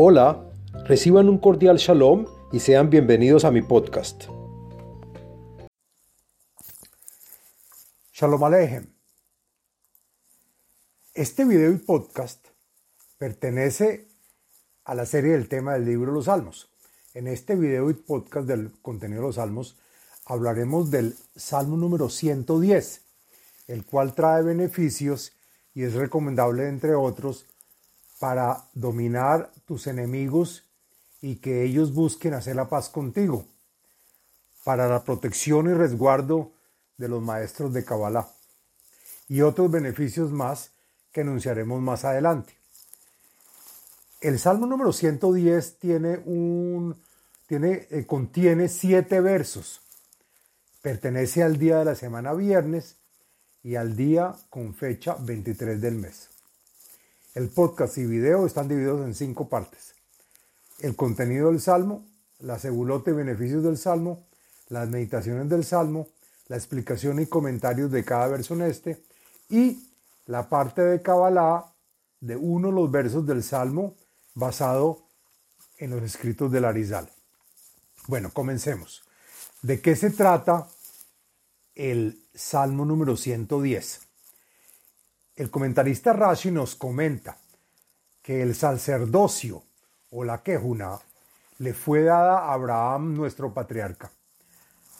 Hola, reciban un cordial shalom y sean bienvenidos a mi podcast. Shalom Alejem. Este video y podcast pertenece a la serie del tema del libro los Salmos. En este video y podcast del contenido de los Salmos hablaremos del Salmo número 110, el cual trae beneficios y es recomendable, entre otros, para dominar tus enemigos y que ellos busquen hacer la paz contigo, para la protección y resguardo de los maestros de Kabbalah y otros beneficios más que anunciaremos más adelante. El Salmo número 110 tiene un, tiene, eh, contiene siete versos. Pertenece al día de la semana viernes y al día con fecha 23 del mes. El podcast y video están divididos en cinco partes. El contenido del Salmo, la segulote y beneficios del Salmo, las meditaciones del Salmo, la explicación y comentarios de cada verso en este y la parte de Kabbalah de uno de los versos del Salmo basado en los escritos del Arizal. Bueno, comencemos. ¿De qué se trata el Salmo número 110? El comentarista Rashi nos comenta que el sacerdocio o la quejuna le fue dada a Abraham nuestro patriarca,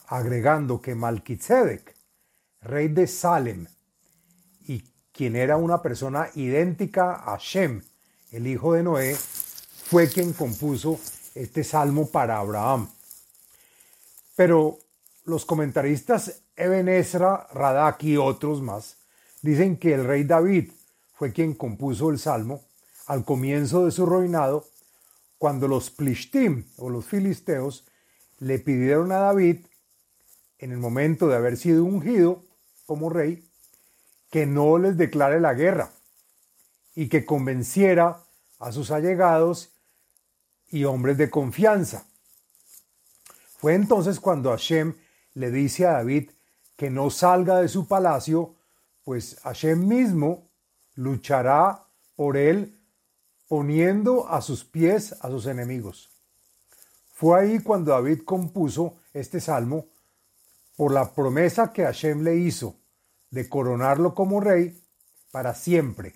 agregando que Malkitzedek, rey de Salem, y quien era una persona idéntica a Shem, el hijo de Noé, fue quien compuso este salmo para Abraham. Pero los comentaristas Eben Ezra, Radak y otros más Dicen que el rey David fue quien compuso el salmo al comienzo de su reinado, cuando los plishtim o los filisteos le pidieron a David, en el momento de haber sido ungido como rey, que no les declare la guerra y que convenciera a sus allegados y hombres de confianza. Fue entonces cuando Hashem le dice a David que no salga de su palacio pues Hashem mismo luchará por él poniendo a sus pies a sus enemigos. Fue ahí cuando David compuso este salmo por la promesa que Hashem le hizo de coronarlo como rey para siempre,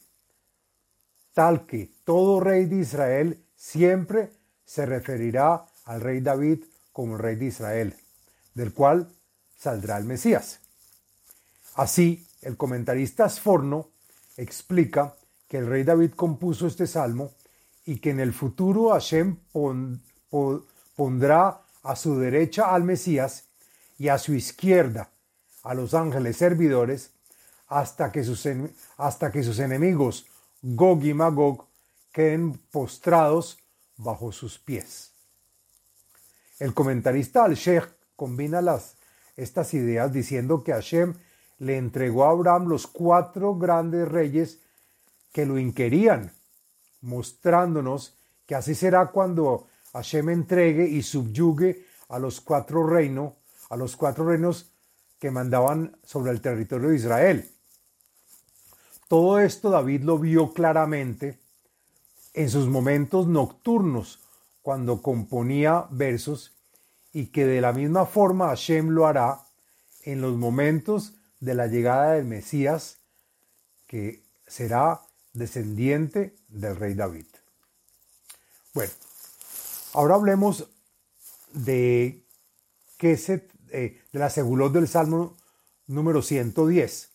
tal que todo rey de Israel siempre se referirá al rey David como rey de Israel, del cual saldrá el Mesías. Así, el comentarista Sforno explica que el rey David compuso este salmo y que en el futuro Hashem pondrá a su derecha al Mesías y a su izquierda a los ángeles servidores hasta que sus, hasta que sus enemigos Gog y Magog queden postrados bajo sus pies. El comentarista al-Sheikh combina estas ideas diciendo que Hashem le entregó a Abraham los cuatro grandes reyes que lo inquerían, mostrándonos que así será cuando Hashem entregue y subyugue a los cuatro reinos, a los cuatro reinos que mandaban sobre el territorio de Israel. Todo esto David lo vio claramente en sus momentos nocturnos cuando componía versos y que de la misma forma Hashem lo hará en los momentos de la llegada del Mesías, que será descendiente del rey David. Bueno, ahora hablemos de, qué se, eh, de la segulot del Salmo número 110.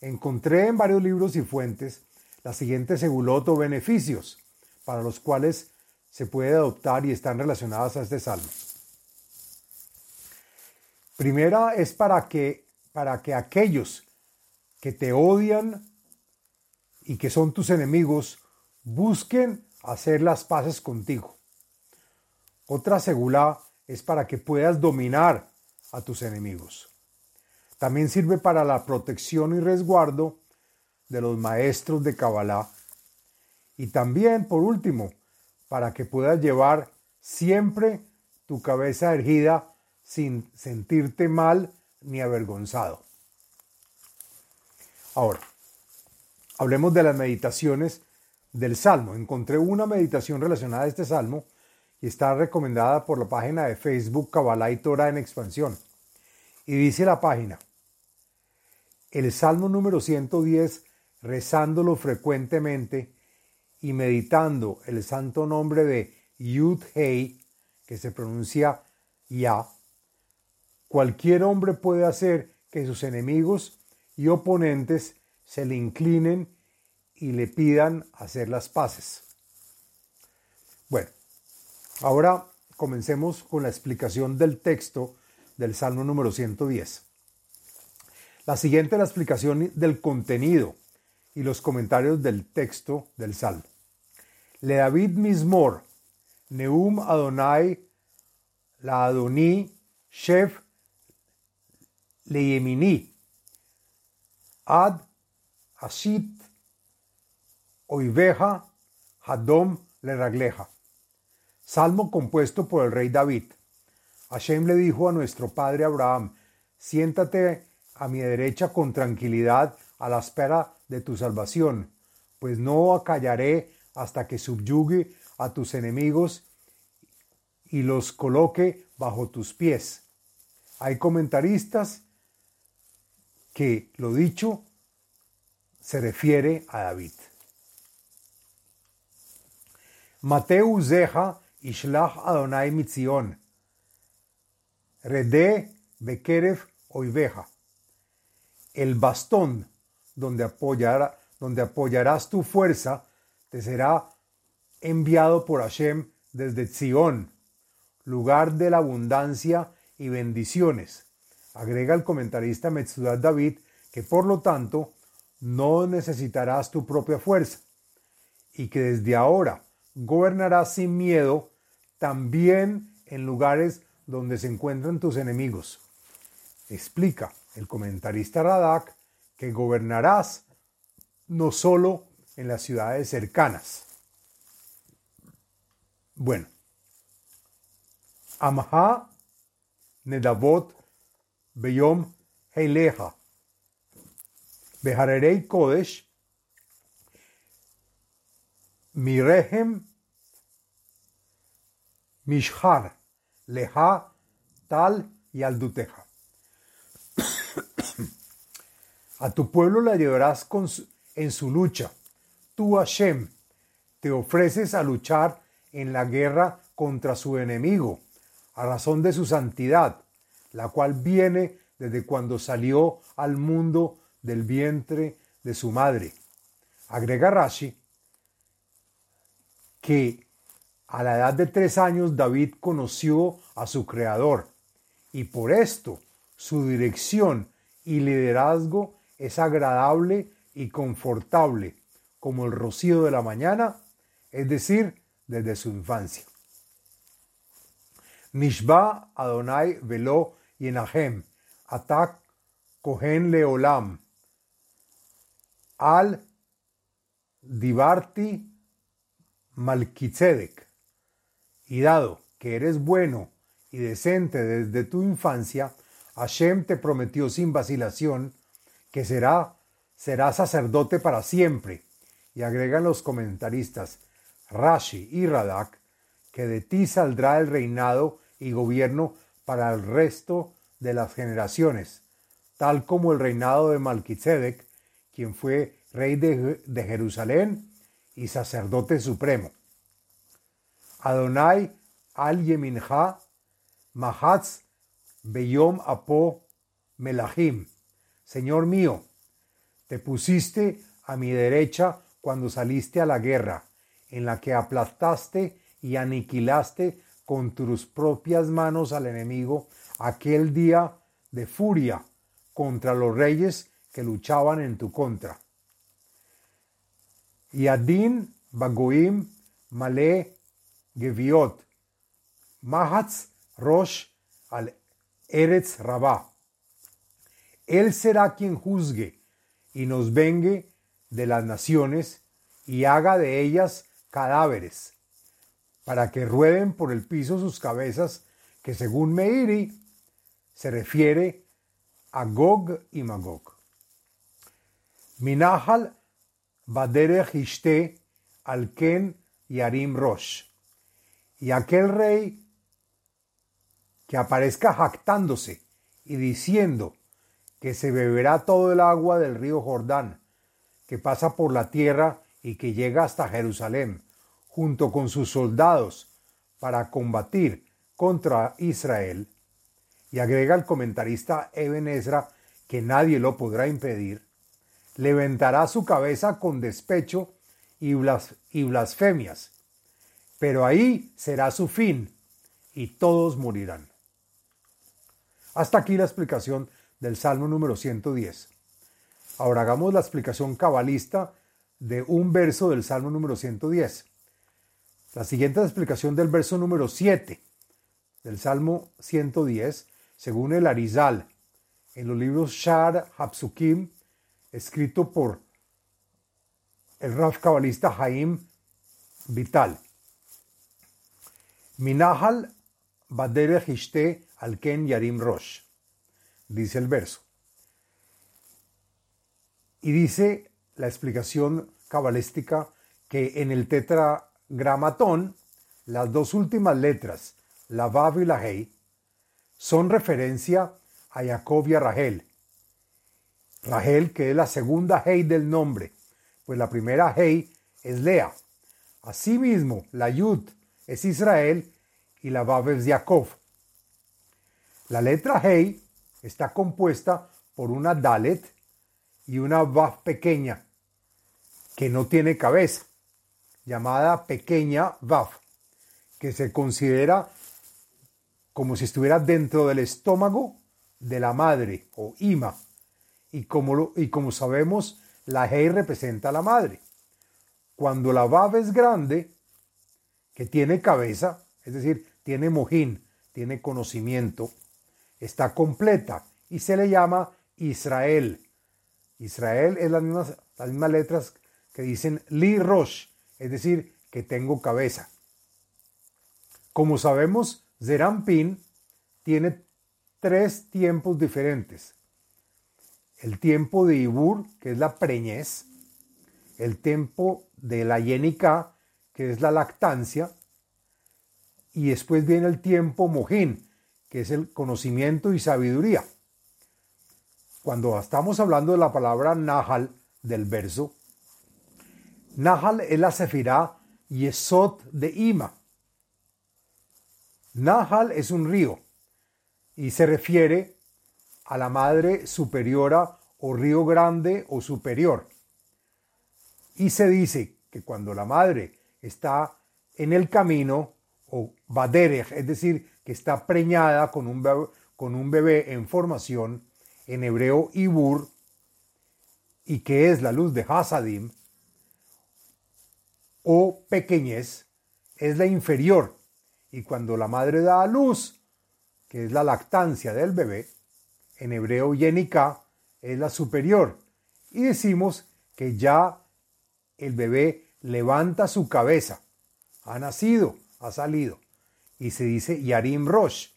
Encontré en varios libros y fuentes la siguiente segulot o beneficios para los cuales se puede adoptar y están relacionadas a este salmo. Primera es para que para que aquellos que te odian y que son tus enemigos busquen hacer las paces contigo. Otra segula es para que puedas dominar a tus enemigos. También sirve para la protección y resguardo de los maestros de Kabbalah. Y también, por último, para que puedas llevar siempre tu cabeza erguida sin sentirte mal ni avergonzado. Ahora, hablemos de las meditaciones del Salmo. Encontré una meditación relacionada a este Salmo y está recomendada por la página de Facebook Kabbalah y Torah en expansión. Y dice la página, el Salmo número 110, rezándolo frecuentemente y meditando el santo nombre de Yud Hei, que se pronuncia Ya, cualquier hombre puede hacer que sus enemigos y oponentes se le inclinen y le pidan hacer las paces. Bueno, ahora comencemos con la explicación del texto del Salmo número 110. La siguiente es la explicación del contenido y los comentarios del texto del Salmo. Le David Mismor, Neum Adonai, la Adoní, Shef, Leyemini, Ad, Ashit, Oiveja, Hadom, Le Ragleja. Salmo compuesto por el rey David. Hashem le dijo a nuestro padre Abraham, siéntate a mi derecha con tranquilidad a la espera de tu salvación, pues no acallaré hasta que subyugue a tus enemigos y los coloque bajo tus pies. Hay comentaristas que lo dicho se refiere a David. Mateo Zeja Ishlach Adonai Mitzion. Rede Bekeref Oiveja. El bastón donde, apoyará, donde apoyarás tu fuerza te será enviado por Hashem desde Zion, lugar de la abundancia y bendiciones. Agrega el comentarista Metzudat David que por lo tanto no necesitarás tu propia fuerza y que desde ahora gobernarás sin miedo también en lugares donde se encuentran tus enemigos. Explica el comentarista Radak que gobernarás no solo en las ciudades cercanas. Bueno, Amha Nedavot Beyom Heileja Beharerei Kodesh Mirehem Mishhar Leja Tal y Alduteja. A tu pueblo la llevarás en su lucha. Tú, Hashem, te ofreces a luchar en la guerra contra su enemigo, a razón de su santidad, la cual viene desde cuando salió al mundo del vientre de su madre. Agrega Rashi que a la edad de tres años David conoció a su creador y por esto su dirección y liderazgo es agradable y confortable como el rocío de la mañana, es decir, desde su infancia. Nishba Adonai velo Yenahem, Atak Kohen Leolam, Al Dibarti Malkitzedek. Y dado que eres bueno y decente desde tu infancia, Hashem te prometió sin vacilación que será, será sacerdote para siempre. Y agregan los comentaristas Rashi y Radak que de ti saldrá el reinado y gobierno para el resto de las generaciones, tal como el reinado de Malquisedec, quien fue rey de, Jerusalén y sacerdote supremo. Adonai al Yeminha, Mahatz Beyom Apo Melahim. Señor mío, te pusiste a mi derecha cuando saliste a la guerra, en la que aplastaste y aniquilaste con tus propias manos al enemigo aquel día de furia contra los reyes que luchaban en tu contra. Yadin Bagoim Male Geviot Mahatz Rosh al Eretz Rabá. Él será quien juzgue y nos vengue de las naciones y haga de ellas cadáveres, para que rueden por el piso sus cabezas, que según Meiri se refiere a Gog y Magog. Minahal Baderech Ishte Alken y Arim Rosh. Y aquel rey que aparezca jactándose y diciendo que se beberá todo el agua del río Jordán, que pasa por la tierra y que llega hasta Jerusalén, junto con sus soldados, para combatir contra Israel, y agrega el comentarista Eben Ezra que nadie lo podrá impedir, levantará su cabeza con despecho y, blasfemias, pero ahí será su fin, y todos morirán. Hasta aquí la explicación del Salmo número 110. Ahora hagamos la explicación cabalista de un verso del Salmo número 110. La siguiente explicación del verso número 7 del Salmo 110, según el Arizal, en los libros Shar Hapsukim, escrito por el Raf cabalista Haim Vital. Minahal Badere Hishte Alken Yarim Rosh, dice el verso. Y dice la explicación cabalística que en el tetragramatón las dos últimas letras, la Vav y la Hei, son referencia a Jacob y a Rahel. Rahel, que es la segunda Hei del nombre, pues la primera Hei es Lea. Asimismo, la Yud es Israel y la Vav es Jacob. La letra Hei está compuesta por una Dalet y una Vav pequeña, que no tiene cabeza, llamada pequeña Vav, que se considera como si estuviera dentro del estómago de la madre o Ima. Y como, y como sabemos, la Hei representa a la madre. Cuando la Vav es grande, que tiene cabeza, es decir, tiene mojín, tiene conocimiento, está completa y se le llama Israel. Israel es las mismas, las mismas letras que dicen Li Rosh, es decir, que tengo cabeza. Como sabemos, Zerampin tiene tres tiempos diferentes. El tiempo de Ibur, que es la preñez, el tiempo de la Yenika, que es la lactancia, y después viene el tiempo Mojín, que es el conocimiento y sabiduría. Cuando estamos hablando de la palabra Nahal del verso, Nahal es la sefirá Yesod de Ima. Nahal es un río y se refiere a la madre superiora o río grande o superior. Y se dice que cuando la madre está en el camino o baderech, es decir, que está preñada con un bebé, con un bebé en formación, en hebreo Ibur, y que es la luz de Hasadim, o pequeñez, es la inferior. Y cuando la madre da a luz, que es la lactancia del bebé, en hebreo Yenika, es la superior. Y decimos que ya el bebé levanta su cabeza, ha nacido, ha salido y se dice Yarim Rosh,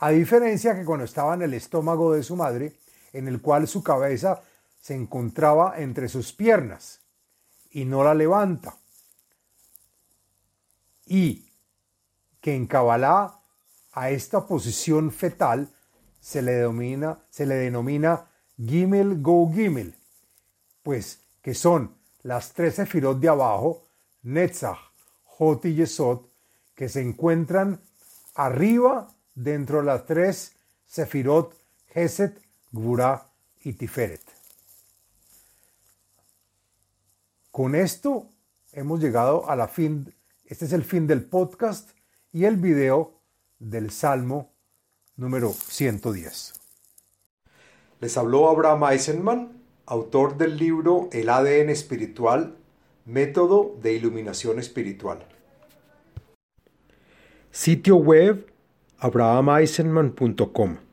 a diferencia que cuando estaba en el estómago de su madre, en el cual su cabeza se encontraba entre sus piernas y no la levanta. Y que en Kabbalah a esta posición fetal se le, denomina, se le denomina Gimel Go Gimel, pues que son las tres sefirot de abajo, Netzach, Hot y Yesod, que se encuentran arriba dentro de las tres Sefirot, Geset, Gvura y Tiferet. Con esto hemos llegado a la fin, este es el fin del podcast y el video del Salmo número 110. Les habló Abraham Eisenman, autor del libro El ADN espiritual, método de iluminación espiritual. Sitio web abrahameisenman.com